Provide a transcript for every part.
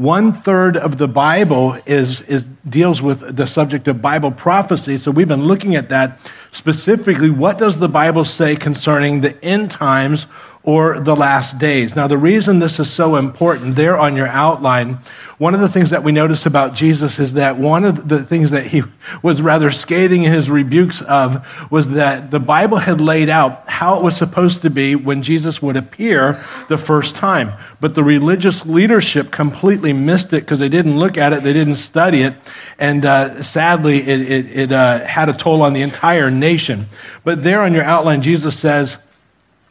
one third of the Bible is, is deals with the subject of Bible prophecy. So we've been looking at that specifically. What does the Bible say concerning the end times or the last days. Now, the reason this is so important, there on your outline, one of the things that we notice about Jesus is that one of the things that he was rather scathing in his rebukes of was that the Bible had laid out how it was supposed to be when Jesus would appear the first time. But the religious leadership completely missed it because they didn't look at it, they didn't study it, and uh, sadly, it, it, it uh, had a toll on the entire nation. But there on your outline, Jesus says,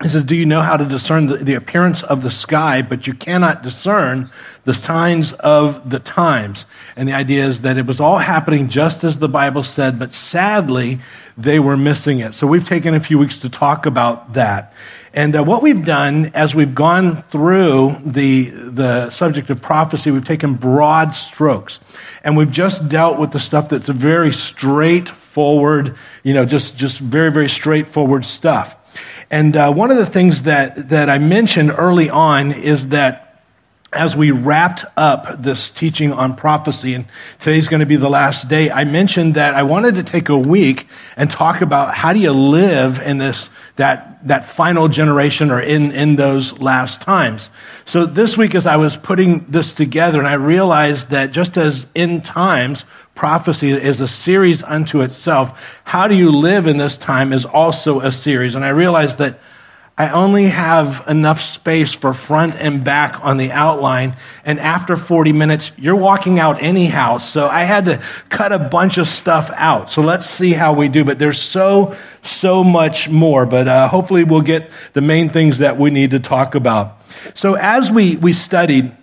he says, Do you know how to discern the, the, appearance of the sky, but you cannot discern the signs of the times? And the idea is that it was all happening just as the Bible said, but sadly, they were missing it. So we've taken a few weeks to talk about that. And uh, what we've done as we've gone through the, the subject of prophecy, we've taken broad strokes. And we've just dealt with the stuff that's very straightforward, you know, just, just very, very straightforward stuff. And uh, one of the things that, that I mentioned early on is that as we wrapped up this teaching on prophecy, and today's going to be the last day, I mentioned that I wanted to take a week and talk about how do you live in this, that, that final generation or in, in those last times. So this week, as I was putting this together, and I realized that just as in times, prophecy is a series unto itself. How do you live in this time is also a series. And I realized that I only have enough space for front and back on the outline. And after 40 minutes, you're walking out anyhow. So I had to cut a bunch of stuff out. So let's see how we do. But there's so, so much more. But uh, hopefully we'll get the main things that we need to talk about. So as we, we studied,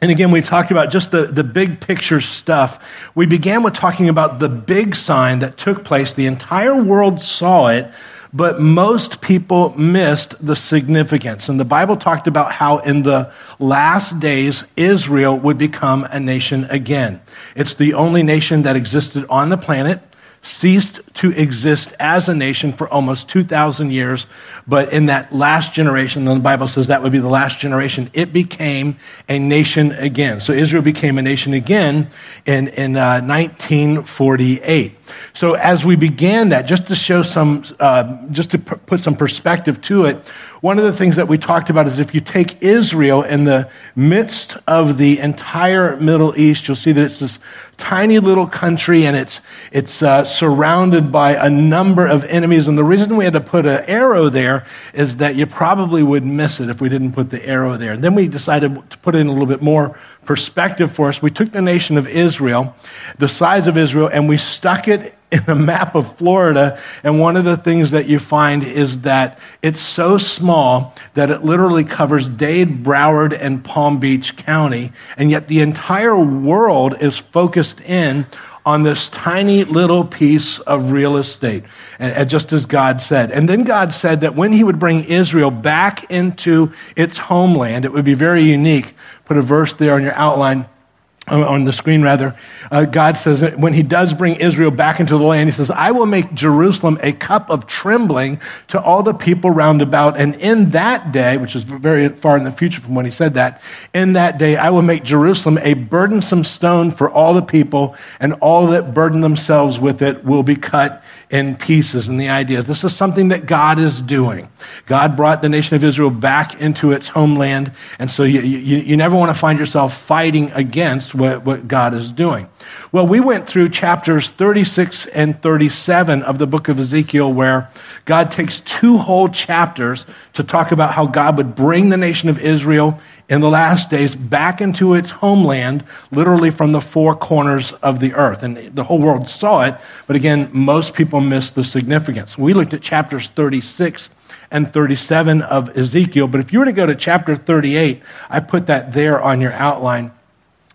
and again, we've talked about just the, the big picture stuff. We began with talking about the big sign that took place. The entire world saw it, but most people missed the significance. And the Bible talked about how in the last days, Israel would become a nation again. It's the only nation that existed on the planet ceased to exist as a nation for almost 2,000 years. But in that last generation, the Bible says that would be the last generation, it became a nation again. So Israel became a nation again in, in uh, 1948. So as we began that, just to show some, uh, just to put some perspective to it, one of the things that we talked about is if you take Israel in the midst of the entire Middle East, you'll see that it's this tiny little country and it's, it's uh, surrounded by a number of enemies. And the reason we had to put an arrow there is that you probably would miss it if we didn't put the arrow there. And then we decided to put in a little bit more perspective for us. We took the nation of Israel, the size of Israel, and we stuck it in a map of Florida, and one of the things that you find is that it's so small that it literally covers Dade, Broward, and Palm Beach County, and yet the entire world is focused in on this tiny little piece of real estate, and, just as God said. And then God said that when He would bring Israel back into its homeland, it would be very unique. Put a verse there on your outline on the screen rather, uh, God says that when he does bring Israel back into the land, he says, I will make Jerusalem a cup of trembling to all the people round about. And in that day, which is very far in the future from when he said that, in that day I will make Jerusalem a burdensome stone for all the people, and all that burden themselves with it will be cut in pieces. And the idea this is something that God is doing. God brought the nation of Israel back into its homeland, and so you, you, you never want to find yourself fighting against what, what God is doing. Well, we went through chapters 36 and 37 of the book of Ezekiel, where God takes two whole chapters to talk about how God would bring the nation of Israel in the last days back into its homeland, literally from the four corners of the earth. And the whole world saw it, but again, most people missed the significance. We looked at chapters 36 and 37 of Ezekiel, but if you were to go to chapter 38, I put that there on your outline.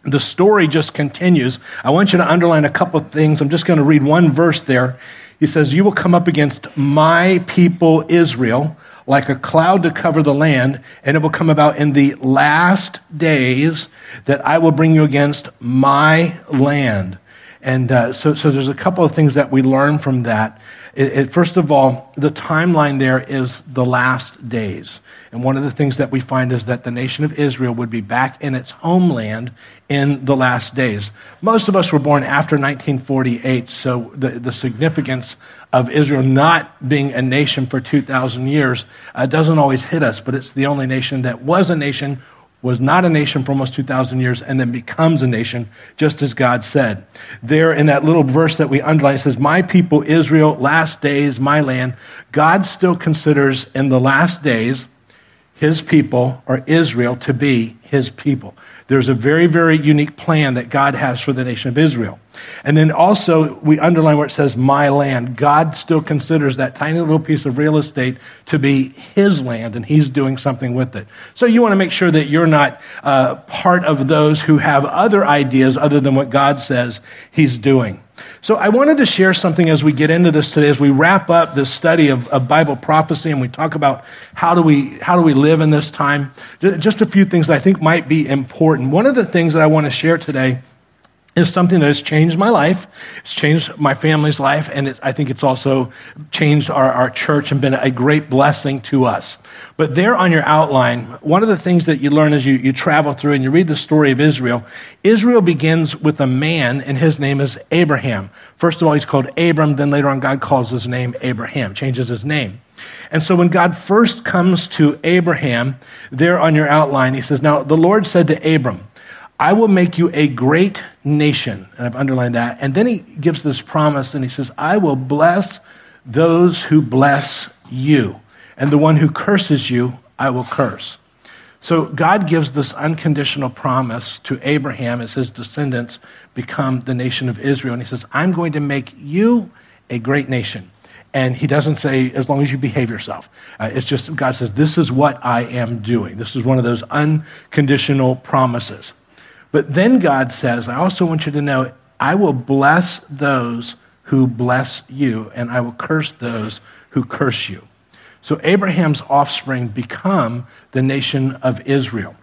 The story just continues. I want you to underline a couple of things. I'm just going to read one verse there. He says, You will come up against my people Israel like a cloud to cover the land, and it will come about in the last days that I will bring you against my land. And uh, so, so there's a couple of things that we learn from that. It, it, first of all, the timeline there is the last days. And one of the things that we find is that the nation of Israel would be back in its homeland in the last days. Most of us were born after 1948, so the, the significance of Israel not being a nation for 2,000 years uh, doesn't always hit us, but it's the only nation that was a nation was not a nation for almost 2,000 years and then becomes a nation, just as God said. There in that little verse that we underline, says, My people Israel, last days, my land. God still considers in the last days his people, or Israel, to be his people. There's a very, very unique plan that God has for the nation of Israel. And then also, we underline where it says, my land. God still considers that tiny little piece of real estate to be his land, and he's doing something with it. So you want to make sure that you're not uh, part of those who have other ideas other than what God says he's doing. So I wanted to share something as we get into this today, as we wrap up this study of, of, Bible prophecy and we talk about how do we how do we live in this time. Just a few things that I think might be important. One of the things that I want to share today is something that has changed my life. It's changed my family's life, and it, I think it's also changed our, our church and been a great blessing to us. But there on your outline, one of the things that you learn as you, you travel through and you read the story of Israel, Israel begins with a man, and his name is Abraham. First of all, he's called Abram, then later on, God calls his name Abraham, changes his name. And so when God first comes to Abraham, there on your outline, he says, Now the Lord said to Abram, I will make you a great nation. And I've underlined that. And then he gives this promise and he says, I will bless those who bless you. And the one who curses you, I will curse. So God gives this unconditional promise to Abraham as his descendants become the nation of Israel. And he says, I'm going to make you a great nation. And he doesn't say, as long as you behave yourself. Uh, it's just, God says, this is what I am doing. This is one of those unconditional promises. But then God says, I also want you to know, I will bless those who bless you, and I will curse those who curse you. So Abraham's offspring become the nation of Israel.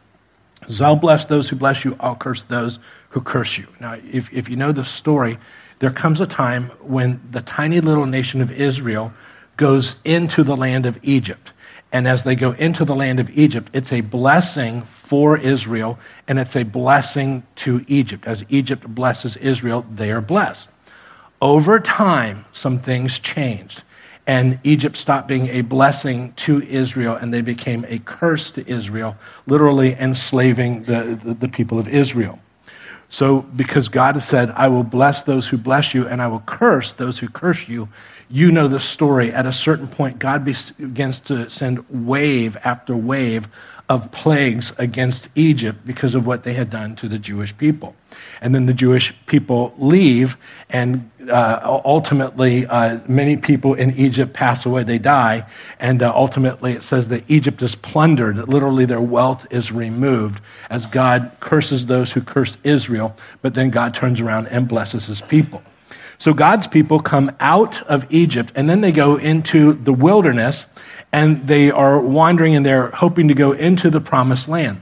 So I'll bless those who bless you, I'll curse those who curse you. Now, if, if you know the story, there comes a time when the tiny little nation of Israel goes into the land of Egypt. And as they go into the land of Egypt, it's a blessing for Israel and it's a blessing to Egypt. As Egypt blesses Israel, they are blessed. Over time, some things changed. And Egypt stopped being a blessing to Israel and they became a curse to Israel, literally enslaving the, the, the people of Israel. So, because God has said, I will bless those who bless you and I will curse those who curse you, you know the story. At a certain point, God begins to send wave after wave of plagues against Egypt because of what they had done to the Jewish people. And then the Jewish people leave, and uh, ultimately, uh, many people in Egypt pass away. They die. And uh, ultimately, it says that Egypt is plundered, literally their wealth is removed as God curses those who curse Israel, but then God turns around and blesses his people. So God's people come out of Egypt and then they go into the wilderness and they are wandering and they're hoping to go into the promised land.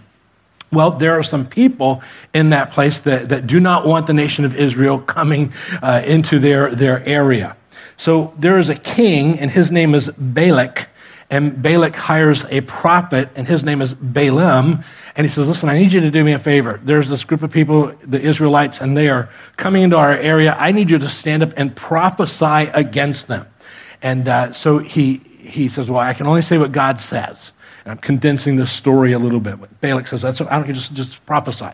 Well, there are some people in that place that, that do not want the nation of Israel coming uh, into their, their area. So there is a king, and his name is Balak, and Balak hires a prophet, and his name is Balaam. And he says, Listen, I need you to do me a favor. There's this group of people, the Israelites, and they are coming into our area. I need you to stand up and prophesy against them. And uh, so he, he says, Well, I can only say what God says. I'm condensing the story a little bit. Balak says, That's, I don't just, just prophesy.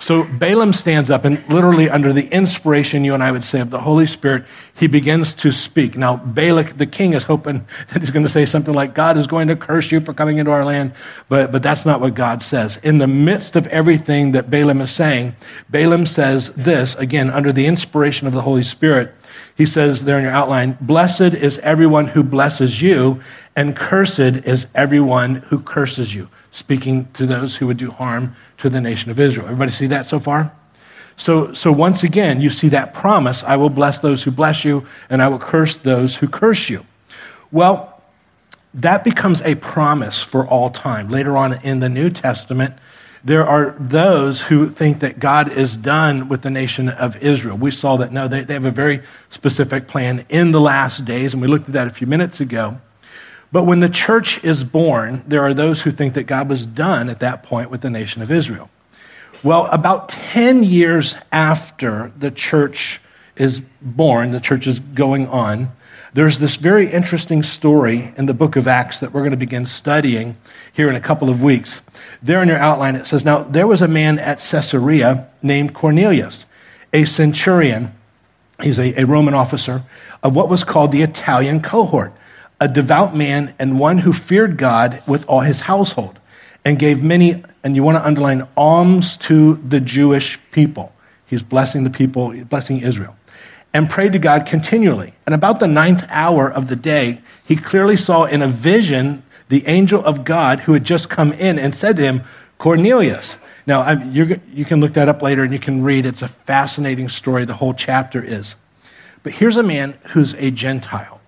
So Balaam stands up and literally under the inspiration, you and I would say, of the Holy Spirit, he begins to speak. Now, Balak, the king, is hoping that he's going to say something like, God is going to curse you for coming into our land. But, but that's not what God says. In the midst of everything that Balaam is saying, Balaam says this, again, under the inspiration of the Holy Spirit. He says there in your outline, Blessed is everyone who blesses you, and cursed is everyone who curses you, speaking to those who would do harm to the nation of Israel. Everybody see that so far? So, so once again, you see that promise I will bless those who bless you, and I will curse those who curse you. Well, that becomes a promise for all time. Later on in the New Testament, there are those who think that God is done with the nation of Israel. We saw that no, they, they have a very specific plan in the last days, and we looked at that a few minutes ago. But when the church is born, there are those who think that God was done at that point with the nation of Israel. Well, about 10 years after the church is born, the church is going on, there's this very interesting story in the book of Acts that we're going to begin studying here in a couple of weeks. There in your outline, it says, Now there was a man at Caesarea named Cornelius, a centurion. He's a, a Roman officer of what was called the Italian cohort, a devout man and one who feared God with all his household and gave many, and you want to underline, alms to the Jewish people. He's blessing the people, blessing Israel and prayed to God continually. And about the ninth hour of the day, he clearly saw in a vision the angel of God who had just come in and said to him, Cornelius. Now, you can look that up later and you can read. It's a fascinating story. The whole chapter is. But here's a man who's a Gentile.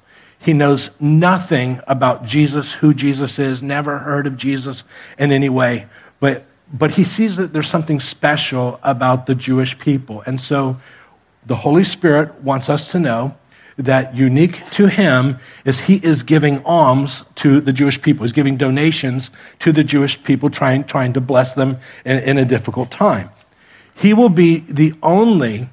He knows nothing about Jesus, who Jesus is, never heard of Jesus in any way. But, but he sees that there's something special about the Jewish people. And so the Holy Spirit wants us to know that unique to him is he is giving alms to the Jewish people. He's giving donations to the Jewish people, trying, trying to bless them in, in a difficult time. He will be the only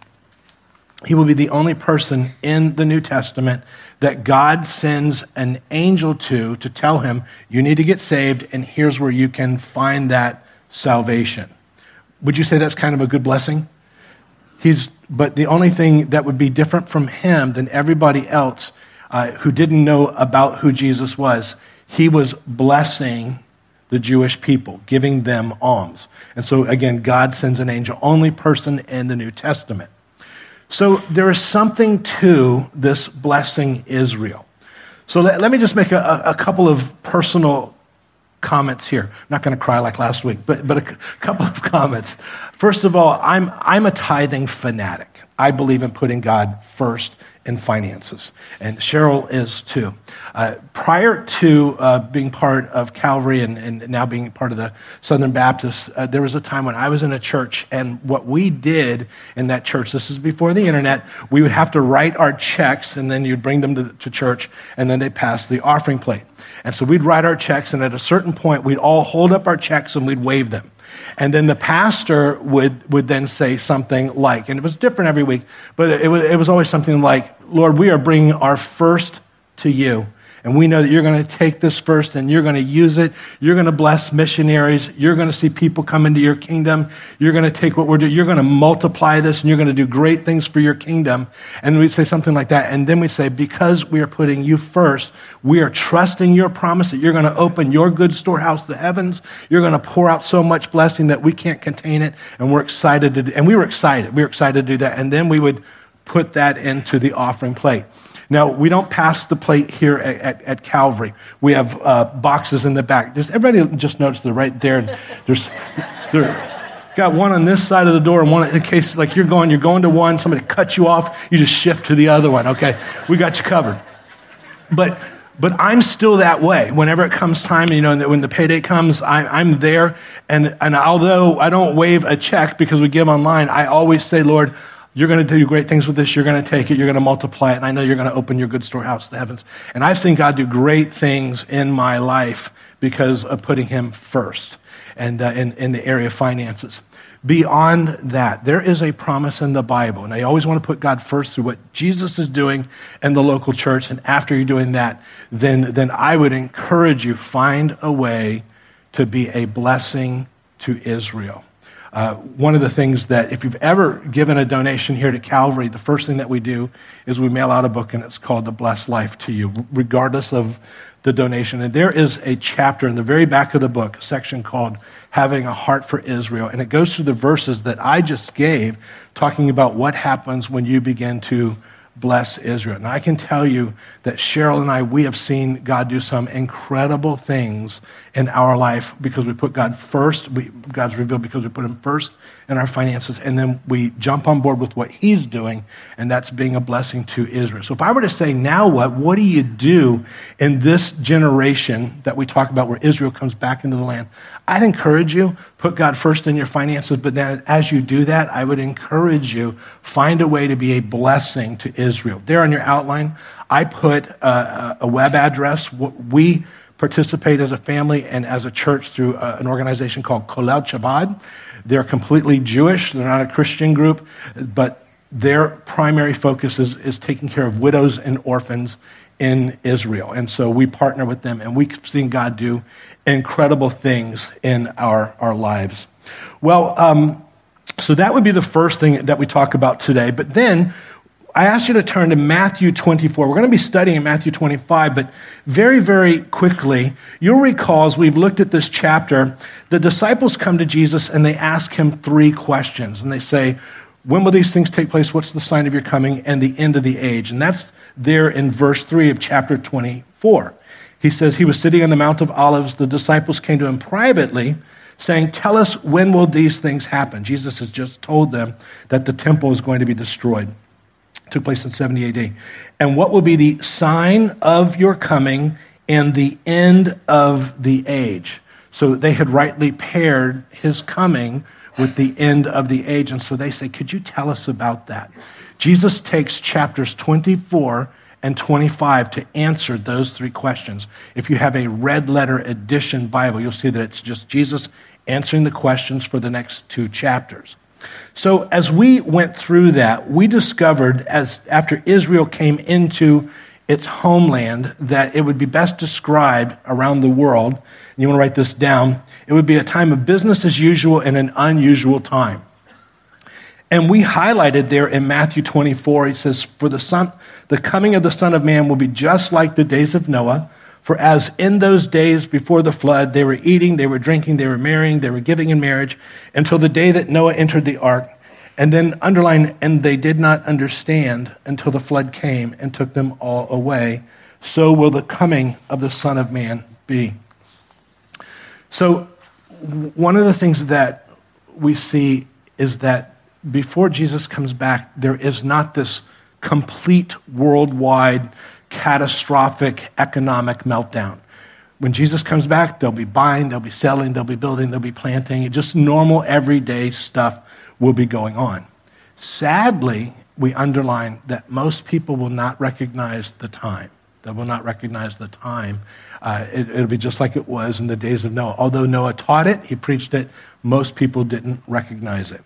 he will be the only person in the New Testament that God sends an angel to to tell him, you need to get saved, and here's where you can find that salvation. Would you say that's kind of a good blessing? He's, but the only thing that would be different from him than everybody else uh, who didn't know about who Jesus was, he was blessing the Jewish people, giving them alms. And so, again, God sends an angel, only person in the New Testament. So there is something to this blessing Israel. So let, let me just make a, a couple of personal comments here. I'm not going to cry like last week, but, but a c- couple of comments. First of all, I'm, I'm a tithing fanatic. I believe in putting God first in finances, and Cheryl is too. Uh, prior to uh, being part of Calvary and, and, now being part of the Southern Baptist, uh, there was a time when I was in a church, and what we did in that church, this is before the internet, we would have to write our checks, and then you'd bring them to, to church, and then they pass the offering plate. And so we'd write our checks, and at a certain point, we'd all hold up our checks and we'd wave them. And then the pastor would, would then say something like, and it was different every week, but it it was always something like, Lord, we are bringing our first to you. And we know that you're going to take this first and you're going to use it. You're going to bless missionaries. You're going to see people come into your kingdom. You're going to take what we're doing. You're going to multiply this and you're going to do great things for your kingdom. And we'd say something like that. And then we say, because we are putting you first, we are trusting your promise that you're going to open your good storehouse, the heavens. You're going to pour out so much blessing that we can't contain it. And we're excited to do, and we were excited. We were excited to do that. And then we would put that into the offering plate. Now, we don't pass the plate here at, at, at Calvary. We have uh, boxes in the back. Does everybody just notice they're right there? There's, they're, got one on this side of the door and one in case like you're going, you're going to one, somebody cuts you off, you just shift to the other one. Okay, we got you covered. But but I'm still that way. Whenever it comes time, you know, when the payday comes, I, am there. And, and although I don't wave a check because we give online, I always say, Lord, you're going to do great things with this. You're going to take it. You're going to multiply it. And I know you're going to open your good storehouse to the heavens. And I've seen God do great things in my life because of putting Him first and uh, in, in the area of finances. Beyond that, there is a promise in the Bible. And I always want to put God first through what Jesus is doing in the local church. And after you're doing that, then, then I would encourage you find a way to be a blessing to Israel. Uh, one of the things that, if you've ever given a donation here to Calvary, the first thing that we do is we mail out a book and it's called The Blessed Life to you, regardless of the donation. And there is a chapter in the very back of the book, a section called Having a Heart for Israel. And it goes through the verses that I just gave, talking about what happens when you begin to bless Israel. And I can tell you that Cheryl and I, we have seen God do some incredible things in our life because we put God first. We, God's revealed because we put Him first in our finances, and then we jump on board with what he's doing, and that's being a blessing to Israel. So if I were to say, now what? What do you do in this generation that we talk about where Israel comes back into the land? I'd encourage you, put God first in your finances, but then as you do that, I would encourage you, find a way to be a blessing to Israel. There on your outline, I put a, a web address. We participate as a family and as a church through uh, an organization called Kolel Chabad. They're completely Jewish. They're not a Christian group, but their primary focus is, is taking care of widows and orphans in Israel. And so we partner with them, and we've seen God do incredible things in our, our lives. Well, um, so that would be the first thing that we talk about today. But then I ask you to turn to Matthew 24. We're going to be studying Matthew 25, but very, very quickly, you'll recall as we've looked at this chapter, the disciples come to Jesus and they ask him three questions. And they say, When will these things take place? What's the sign of your coming and the end of the age? And that's there in verse 3 of chapter 24. He says, He was sitting on the Mount of Olives. The disciples came to him privately, saying, Tell us when will these things happen? Jesus has just told them that the temple is going to be destroyed. It took place in 70 AD. And what will be the sign of your coming and the end of the age? So they had rightly paired his coming with the end of the age. And so they say, Could you tell us about that? Jesus takes chapters 24 and 25 to answer those three questions. If you have a red letter edition Bible, you'll see that it's just Jesus answering the questions for the next two chapters. So as we went through that, we discovered as after Israel came into its homeland that it would be best described around the world. And you want to write this down. It would be a time of business as usual and an unusual time. And we highlighted there in Matthew 24, he says, For the son, the coming of the Son of Man will be just like the days of Noah. For as in those days before the flood, they were eating, they were drinking, they were marrying, they were giving in marriage, until the day that Noah entered the ark. And then underline, and they did not understand until the flood came and took them all away. So will the coming of the Son of Man be. So, one of the things that we see is that before Jesus comes back, there is not this complete worldwide catastrophic economic meltdown. When Jesus comes back, they'll be buying, they'll be selling, they'll be building, they'll be planting. Just normal, everyday stuff will be going on. Sadly, we underline that most people will not recognize the time. They will not recognize the time. Uh, it, it'll be just like it was in the days of Noah. Although Noah taught it, he preached it, most people didn't recognize it.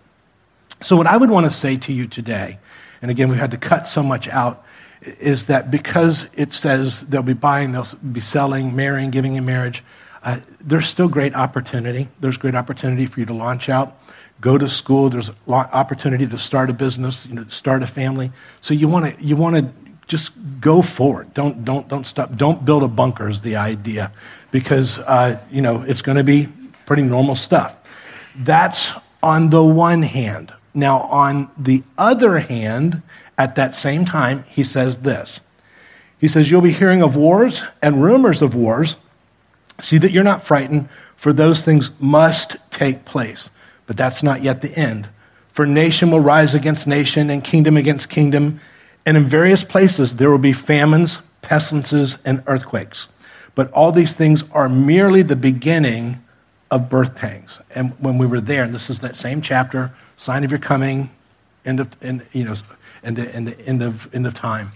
So, what I would want to say to you today, and again, we've had to cut so much out, is that because it says they'll be buying, they'll be selling, marrying, giving in marriage, uh, there's still great opportunity. There's great opportunity for you to launch out, go to school. There's opportunity to start a business, you know, start a family. So you want to you want to just go forward. Don't don't don't stop. Don't build a bunker is the idea, because uh, you know it's going to be pretty normal stuff. That's on the one hand. Now, on the other hand, at that same time, he says this. He says, You'll be hearing of wars and rumors of wars. See that you're not frightened, for those things must take place. But that's not yet the end. For nation will rise against nation and kingdom against kingdom. And in various places there will be famines, pestilences, and earthquakes. But all these things are merely the beginning of birth pangs. And when we were there, and this is that same chapter, sign of your coming, end of, end, you know, and the, and the end of, end of time.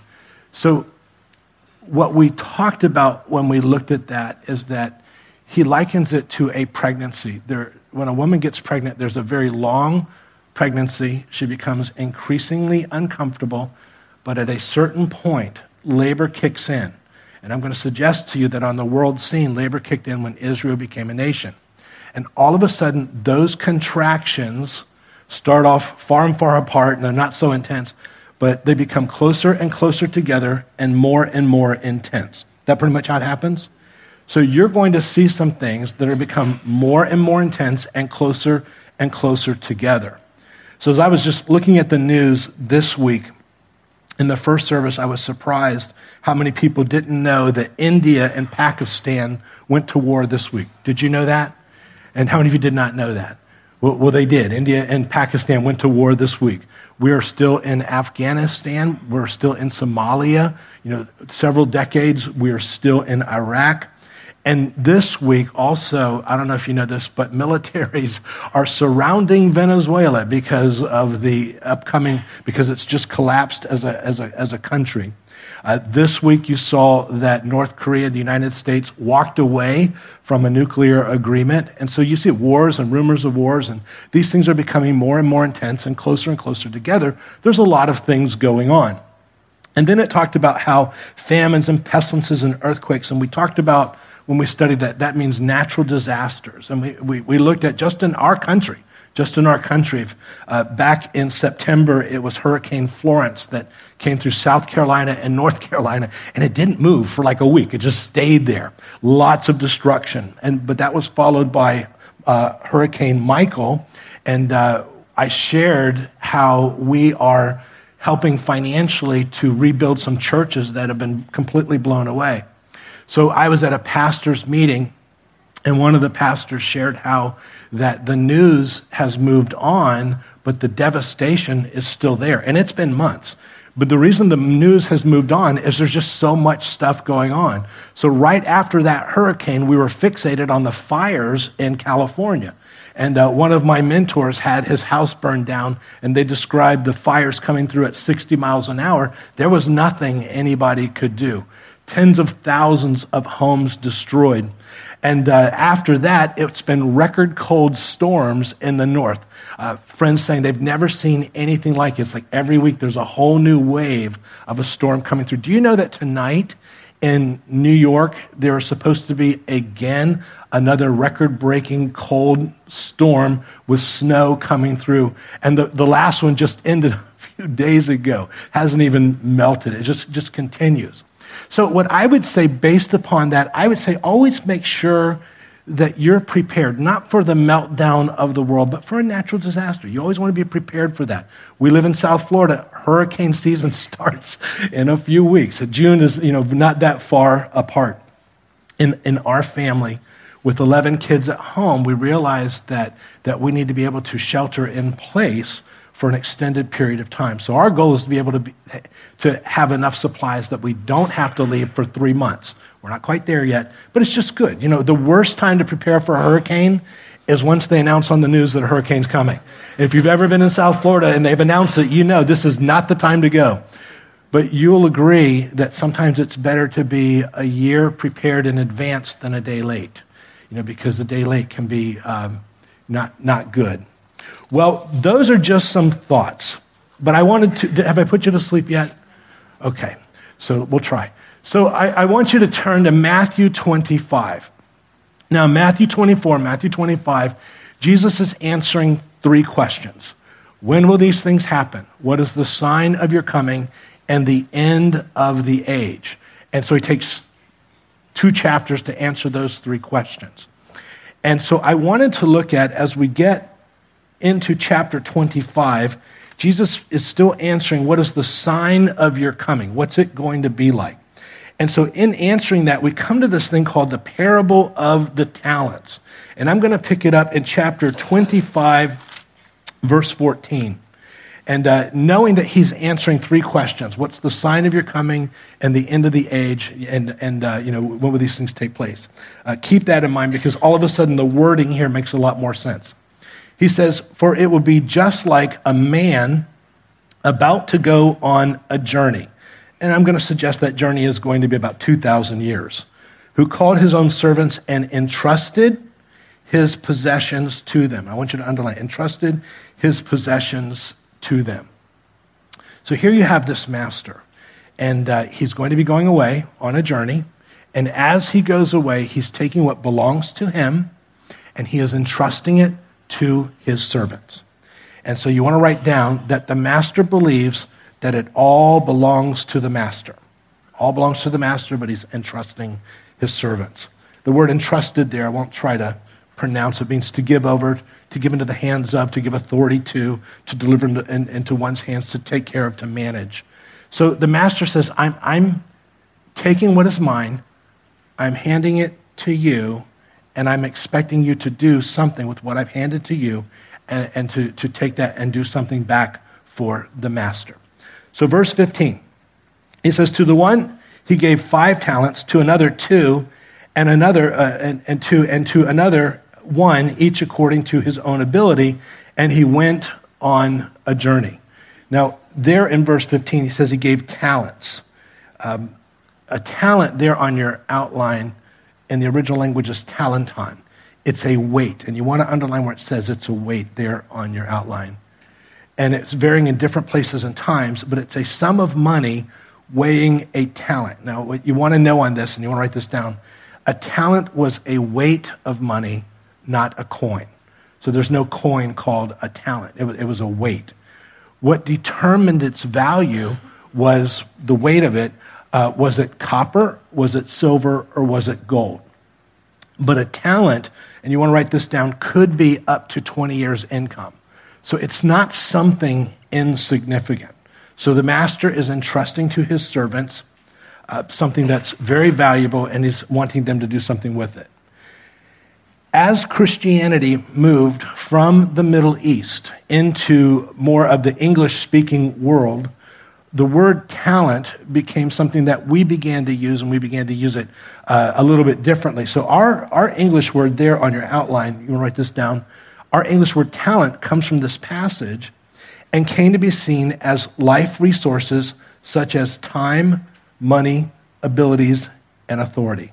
So, what we talked about when we looked at that is that he likens it to a pregnancy. There, when a woman gets pregnant, there's a very long pregnancy. She becomes increasingly uncomfortable, but at a certain point, labor kicks in. And I'm going to suggest to you that on the world scene, labor kicked in when Israel became a nation. And all of a sudden, those contractions start off far and far apart and they're not so intense, but they become closer and closer together and more and more intense. That pretty much how it happens? So you're going to see some things that are become more and more intense and closer and closer together. So as I was just looking at the news this week, in the first service, I was surprised how many people didn't know that India and Pakistan went to war this week. Did you know that? And how many of you did not know that? Well, well, they did. India and Pakistan went to war this week. We are still in Afghanistan. We're still in Somalia. You know, several decades, we are still in Iraq. And this week, also, I don't know if you know this, but militaries are surrounding Venezuela because of the upcoming, because it's just collapsed as a, as a, as a country. Uh, this week, you saw that North Korea, and the United States, walked away from a nuclear agreement. And so you see wars and rumors of wars, and these things are becoming more and more intense and closer and closer together. There's a lot of things going on. And then it talked about how famines and pestilences and earthquakes, and we talked about when we studied that, that means natural disasters. And we, we, we looked at just in our country, just in our country. Uh, back in September, it was Hurricane Florence that came through South Carolina and North Carolina, and it didn't move for like a week. It just stayed there. Lots of destruction. And, but that was followed by uh, Hurricane Michael. And uh, I shared how we are helping financially to rebuild some churches that have been completely blown away. So I was at a pastor's meeting, and one of the pastors shared how that the news has moved on, but the devastation is still there. And it's been months. But the reason the news has moved on is there's just so much stuff going on. So, right after that hurricane, we were fixated on the fires in California. And uh, one of my mentors had his house burned down, and they described the fires coming through at 60 miles an hour. There was nothing anybody could do. Tens of thousands of homes destroyed. And uh, after that, it's been record cold storms in the north. Uh, friends saying they've never seen anything like it. It's like every week there's a whole new wave of a storm coming through. Do you know that tonight in New York there is supposed to be again another record breaking cold storm with snow coming through? And the, the last one just ended a few days ago, hasn't even melted. It just, just continues. So, what I would say based upon that, I would say always make sure that you're prepared, not for the meltdown of the world, but for a natural disaster. You always want to be prepared for that. We live in South Florida. Hurricane season starts in a few weeks. June is, you know, not that far apart. In, in our family, with 11 kids at home, we realized that, that we need to be able to shelter in place for an extended period of time. So our goal is to be able to, be, to have enough supplies that we don't have to leave for three months. We're not quite there yet, but it's just good. You know, the worst time to prepare for a hurricane is once they announce on the news that a hurricane's coming. If you've ever been in South Florida and they've announced it, you know this is not the time to go. But you'll agree that sometimes it's better to be a year prepared in advance than a day late, you know, because a day late can be um, not, not good. Well, those are just some thoughts. But I wanted to, have I put you to sleep yet? Okay, so we'll try. So I, I want you to turn to Matthew 25. Now, Matthew 24, Matthew 25, Jesus is answering three questions. When will these things happen? What is the sign of your coming and the end of the age? And so he takes two chapters to answer those three questions. And so I wanted to look at, as we get into chapter 25, Jesus is still answering what is the sign of your coming? What's it going to be like? And so, in answering that, we come to this thing called the parable of the talents. And I'm going to pick it up in chapter 25, verse 14. And uh, knowing that he's answering three questions what's the sign of your coming and the end of the age? And, and uh, you know, when will these things take place? Uh, keep that in mind because all of a sudden the wording here makes a lot more sense. He says, For it will be just like a man about to go on a journey. And I'm going to suggest that journey is going to be about 2,000 years. Who called his own servants and entrusted his possessions to them. I want you to underline entrusted his possessions to them. So here you have this master, and uh, he's going to be going away on a journey. And as he goes away, he's taking what belongs to him and he is entrusting it to his servants. And so you want to write down that the master believes that it all belongs to the master. All belongs to the master, but he's entrusting his servants. The word entrusted there, I won't try to pronounce it, means to give over, to give into the hands of, to give authority to, to deliver into, in, into one's hands, to take care of, to manage. So the master says, I'm, I'm taking what is mine, I'm handing it to you, and I'm expecting you to do something with what I've handed to you and, and to, to take that and do something back for the master. So, verse 15, he says, To the one he gave five talents, to another two, and another uh, and, and and to another one, each according to his own ability, and he went on a journey. Now, there in verse 15, he says he gave talents. Um, a talent there on your outline in the original language is talanton. It's a weight, and you want to underline where it says it's a weight there on your outline. And it's varying in different places and times, but it's a sum of money weighing a talent. Now, what you want to know on this, and you want to write this down a talent was a weight of money, not a coin. So there's no coin called a talent, it was, it was a weight. What determined its value was the weight of it. Uh, was it copper? Was it silver? Or was it gold? But a talent and you want to write this down, could be up to 20 years' income. So it's not something insignificant. So the master is entrusting to his servants uh, something that's very valuable, and he's wanting them to do something with it. As Christianity moved from the Middle East into more of the English speaking world, the word talent became something that we began to use, and we began to use it uh, a little bit differently. So, our, our English word there on your outline, you want to write this down. Our English word talent comes from this passage and came to be seen as life resources such as time, money, abilities, and authority.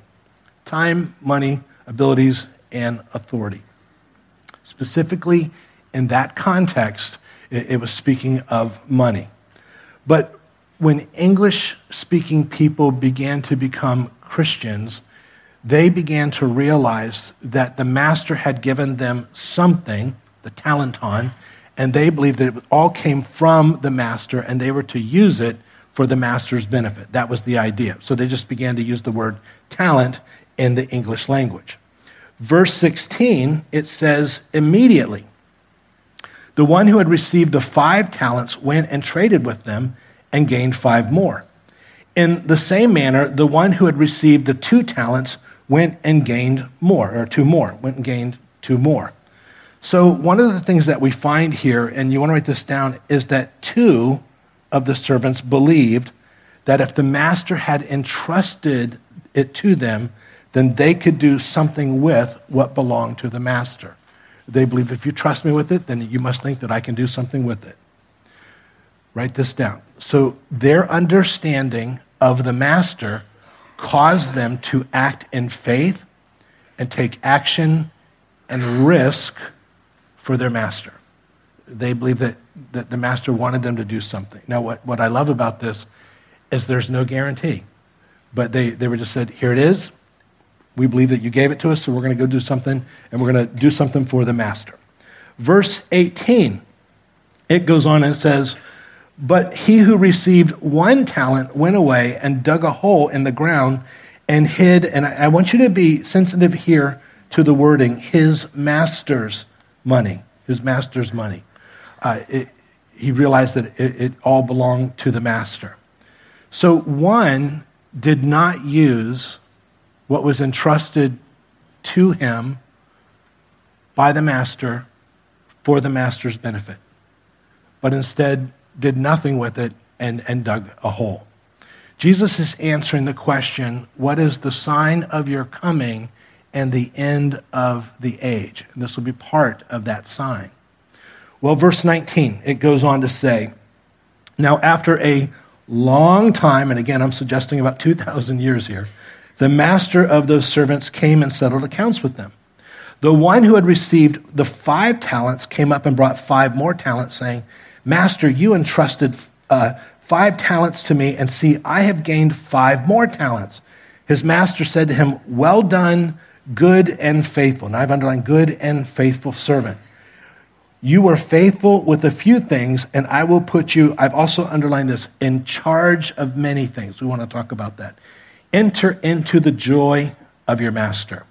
Time, money, abilities, and authority. Specifically, in that context, it, it was speaking of money. But when English speaking people began to become Christians, they began to realize that the master had given them something, the talanton, and they believed that it all came from the master and they were to use it for the master's benefit. That was the idea. So they just began to use the word talent in the English language. Verse 16, it says, immediately. The one who had received the five talents went and traded with them and gained five more. In the same manner, the one who had received the two talents went and gained more, or two more, went and gained two more. So, one of the things that we find here, and you want to write this down, is that two of the servants believed that if the master had entrusted it to them, then they could do something with what belonged to the master. They believe if you trust me with it, then you must think that I can do something with it. Write this down. So their understanding of the master caused them to act in faith and take action and risk for their master. They believe that, that the master wanted them to do something. Now, what, what I love about this is there's no guarantee. But they, they were just said, here it is. We believe that you gave it to us, so we're going to go do something, and we're going to do something for the master. Verse 18, it goes on and it says, But he who received one talent went away and dug a hole in the ground and hid. And I, I want you to be sensitive here to the wording his master's money. His master's money. Uh, it, he realized that it, it all belonged to the master. So one did not use what was entrusted to him by the master for the master's benefit, but instead did nothing with it and, and dug a hole. Jesus is answering the question what is the sign of your coming and the end of the age? And this will be part of that sign. Well, verse 19, it goes on to say, Now, after a long time, and again, I'm suggesting about 2,000 years here, the master of those servants came and settled accounts with them. The one who had received the five talents came up and brought five more talents, saying, Master, you entrusted uh, five talents to me, and see, I have gained five more talents. His master said to him, Well done, good and faithful. Now I've underlined good and faithful servant. You were faithful with a few things, and I will put you, I've also underlined this, in charge of many things. We want to talk about that. Enter into the joy of your master.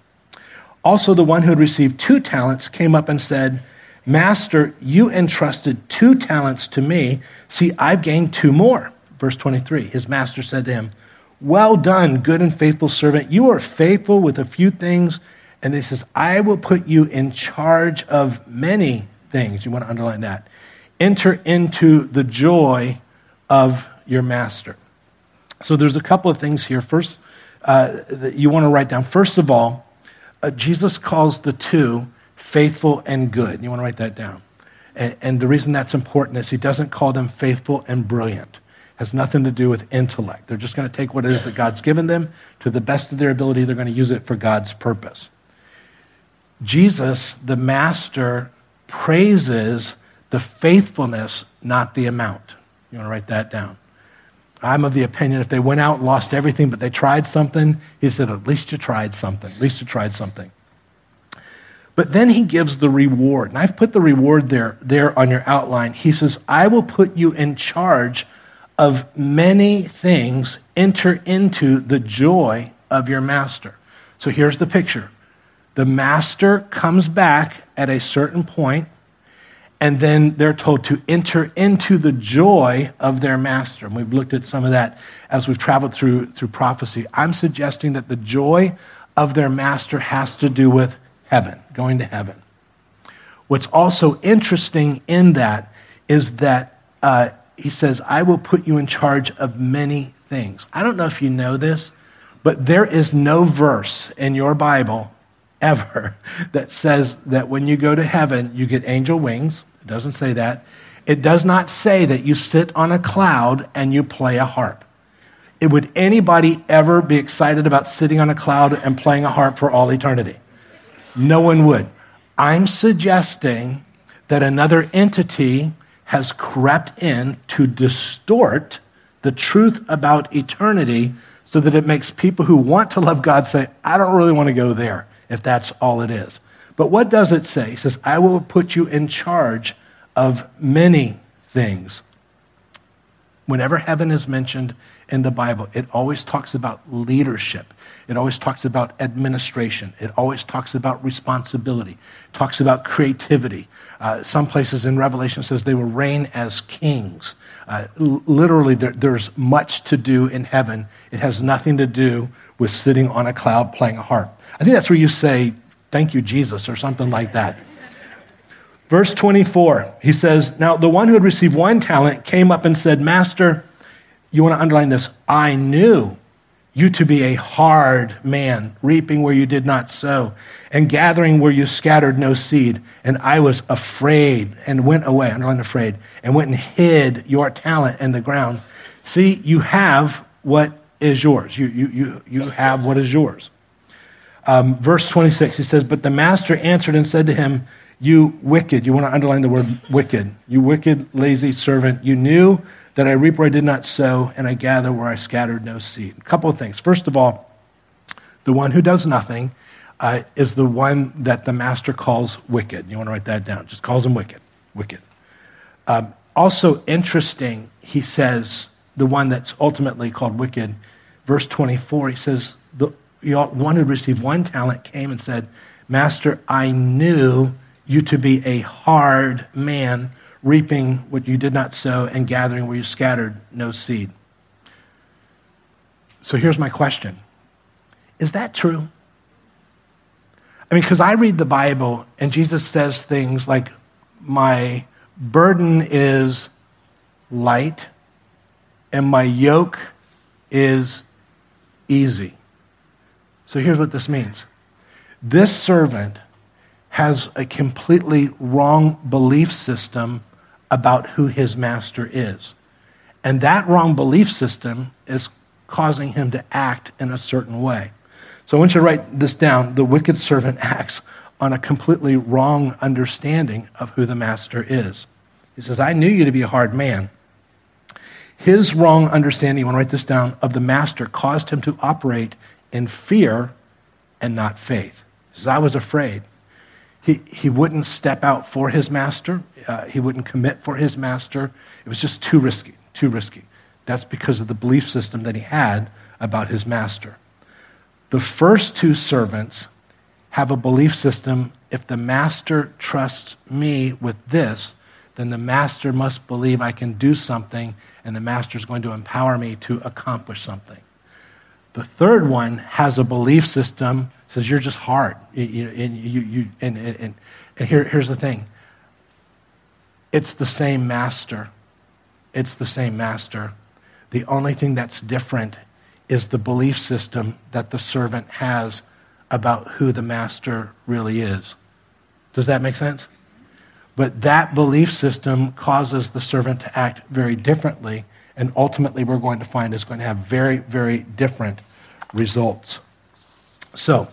Also, the one who had received two talents came up and said, Master, you entrusted two talents to me. See, I've gained two more. Verse 23 His master said to him, Well done, good and faithful servant. You are faithful with a few things. And he says, I will put you in charge of many things. You want to underline that. Enter into the joy of your master. So there's a couple of things here. First, uh, that you want to write down. First of all, uh, Jesus calls the two faithful and good. You want to write that down. And, and the reason that's important is he doesn't call them faithful and brilliant. It has nothing to do with intellect. They're just going to take what it is that God's given them to the best of their ability. They're going to use it for God's purpose. Jesus, the master, praises the faithfulness, not the amount. You want to write that down. I'm of the opinion if they went out and lost everything, but they tried something, he said, at least you tried something. At least you tried something. But then he gives the reward. And I've put the reward there, there on your outline. He says, I will put you in charge of many things. Enter into the joy of your master. So here's the picture the master comes back at a certain point, and then they're told to enter into the joy of their master. And we've looked at some of that as we've traveled through, through prophecy. I'm suggesting that the joy of their master has to do with heaven, going to heaven. What's also interesting in that is that uh, he says, I will put you in charge of many things. I don't know if you know this, but there is no verse in your Bible ever that says that when you go to heaven, you get angel wings. It doesn't say that. It does not say that you sit on a cloud and you play a harp. It, would anybody ever be excited about sitting on a cloud and playing a harp for all eternity? No one would. I'm suggesting that another entity has crept in to distort the truth about eternity so that it makes people who want to love God say, I don't really want to go there if that's all it is. But what does it say? It says, I will put you in charge of many things. Whenever heaven is mentioned in the Bible, it always talks about leadership. It always talks about administration. It always talks about responsibility. It talks about creativity. Uh, some places in Revelation says they will reign as kings. Uh, literally, there, there's much to do in heaven. It has nothing to do with sitting on a cloud playing a harp. I think that's where you say, Thank you, Jesus, or something like that. Verse 24, he says, Now the one who had received one talent came up and said, Master, you want to underline this, I knew you to be a hard man, reaping where you did not sow, and gathering where you scattered no seed. And I was afraid and went away, underline afraid, and went and hid your talent in the ground. See, you have what is yours. You, you, you, you have what is yours. Um, verse 26, he says, But the master answered and said to him, You wicked, you want to underline the word wicked, you wicked, lazy servant, you knew that I reap where I did not sow, and I gather where I scattered no seed. A couple of things. First of all, the one who does nothing uh, is the one that the master calls wicked. You want to write that down. Just calls him wicked. Wicked. Um, also interesting, he says, the one that's ultimately called wicked, verse 24, he says, one who received one talent came and said, Master, I knew you to be a hard man reaping what you did not sow, and gathering where you scattered no seed. So here's my question Is that true? I mean, because I read the Bible and Jesus says things like, My burden is light and my yoke is easy. So here's what this means this servant has a completely wrong belief system about who his master is. And that wrong belief system is causing him to act in a certain way. So I want you to write this down. The wicked servant acts on a completely wrong understanding of who the master is. He says, I knew you to be a hard man. His wrong understanding, you want to write this down, of the master caused him to operate in fear and not faith. He says, I was afraid. He, he wouldn't step out for his master. Uh, he wouldn't commit for his master. It was just too risky, too risky. That's because of the belief system that he had about his master. The first two servants have a belief system if the master trusts me with this, then the master must believe I can do something and the master is going to empower me to accomplish something. The third one has a belief system says you're just hard. You, you, you, and, and, and here, here's the thing It's the same master. It's the same master. The only thing that's different is the belief system that the servant has about who the master really is. Does that make sense? But that belief system causes the servant to act very differently, and ultimately, we're going to find is going to have very, very different results. So,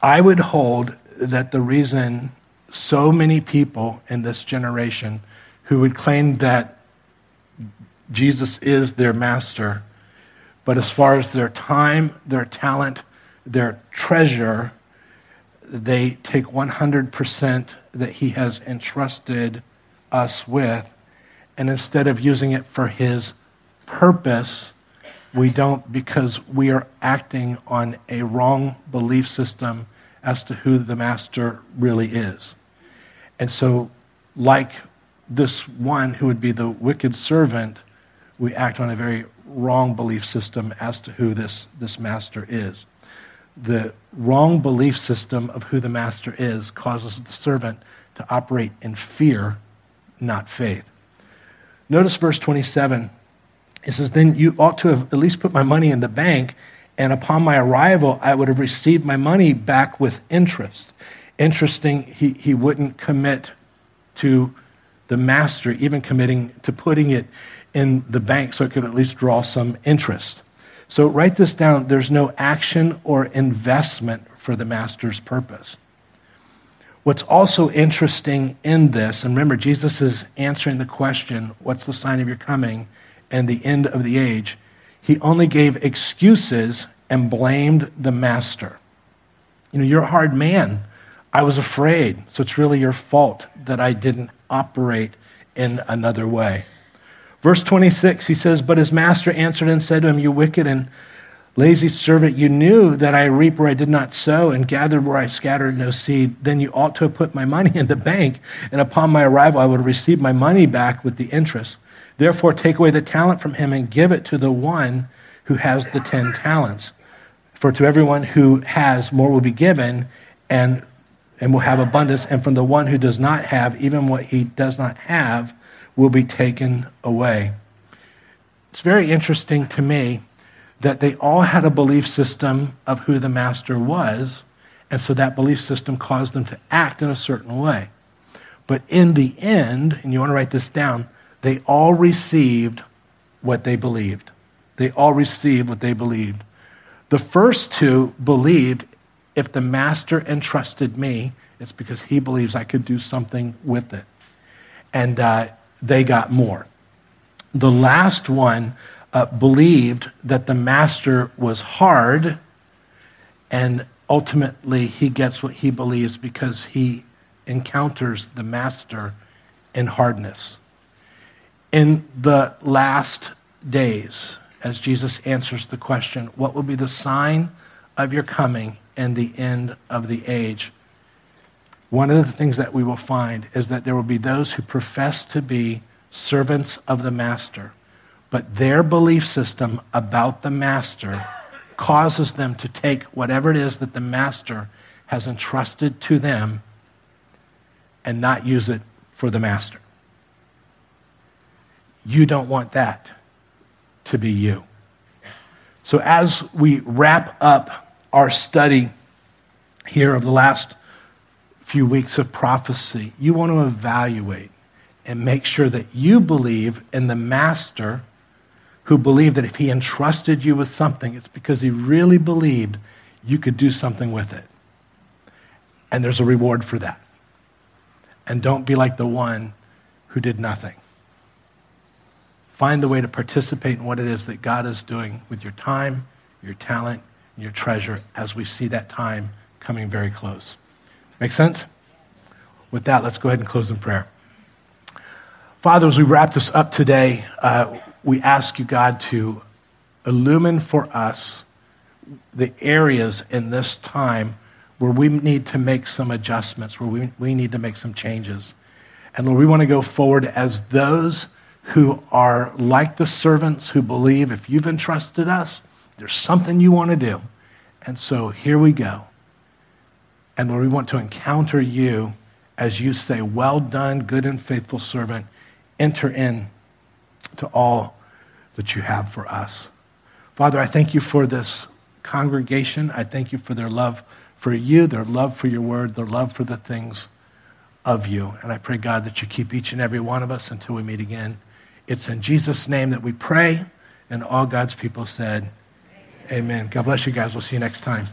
I would hold that the reason so many people in this generation who would claim that Jesus is their master, but as far as their time, their talent, their treasure, they take 100% that he has entrusted us with, and instead of using it for his purpose, we don't because we are acting on a wrong belief system as to who the master really is. And so, like this one who would be the wicked servant, we act on a very wrong belief system as to who this, this master is. The wrong belief system of who the master is causes the servant to operate in fear, not faith. Notice verse 27. It says, Then you ought to have at least put my money in the bank, and upon my arrival, I would have received my money back with interest. Interesting, he, he wouldn't commit to the master, even committing to putting it in the bank so it could at least draw some interest. So write this down. There's no action or investment for the master's purpose. What's also interesting in this, and remember, Jesus is answering the question, What's the sign of your coming and the end of the age? He only gave excuses and blamed the master. You know, you're a hard man. I was afraid, so it's really your fault that I didn't operate in another way. Verse 26, he says, But his master answered and said to him, You wicked and lazy servant, you knew that I reap where I did not sow and gathered where I scattered no seed. Then you ought to have put my money in the bank, and upon my arrival I would have received my money back with the interest. Therefore, take away the talent from him and give it to the one who has the ten talents. For to everyone who has, more will be given, and, and will have abundance. And from the one who does not have, even what he does not have, will be taken away. It's very interesting to me that they all had a belief system of who the master was, and so that belief system caused them to act in a certain way. But in the end, and you want to write this down, they all received what they believed. They all received what they believed. The first two believed if the master entrusted me, it's because he believes I could do something with it. And uh, they got more. The last one uh, believed that the master was hard, and ultimately he gets what he believes because he encounters the master in hardness. In the last days, as Jesus answers the question, What will be the sign of your coming and the end of the age? one of the things that we will find is that there will be those who profess to be servants of the master, but their belief system about the master causes them to take whatever it is that the master has entrusted to them and not use it for the master. You don't want that to be you. So, as we wrap up our study here of the last few weeks of prophecy, you want to evaluate and make sure that you believe in the master who believed that if he entrusted you with something, it's because he really believed you could do something with it. And there's a reward for that. And don't be like the one who did nothing. Find the way to participate in what it is that God is doing with your time, your talent, and your treasure as we see that time coming very close. Make sense? With that, let's go ahead and close in prayer. Father, as we wrap this up today, uh, we ask you, God, to illumine for us the areas in this time where we need to make some adjustments, where we, we need to make some changes. And Lord, we want to go forward as those who are like the servants who believe if you've entrusted us, there's something you want to do. And so here we go. And Lord, we want to encounter you as you say, Well done, good and faithful servant. Enter in to all that you have for us. Father, I thank you for this congregation. I thank you for their love for you, their love for your word, their love for the things of you. And I pray, God, that you keep each and every one of us until we meet again. It's in Jesus' name that we pray. And all God's people said, Amen. Amen. God bless you guys. We'll see you next time.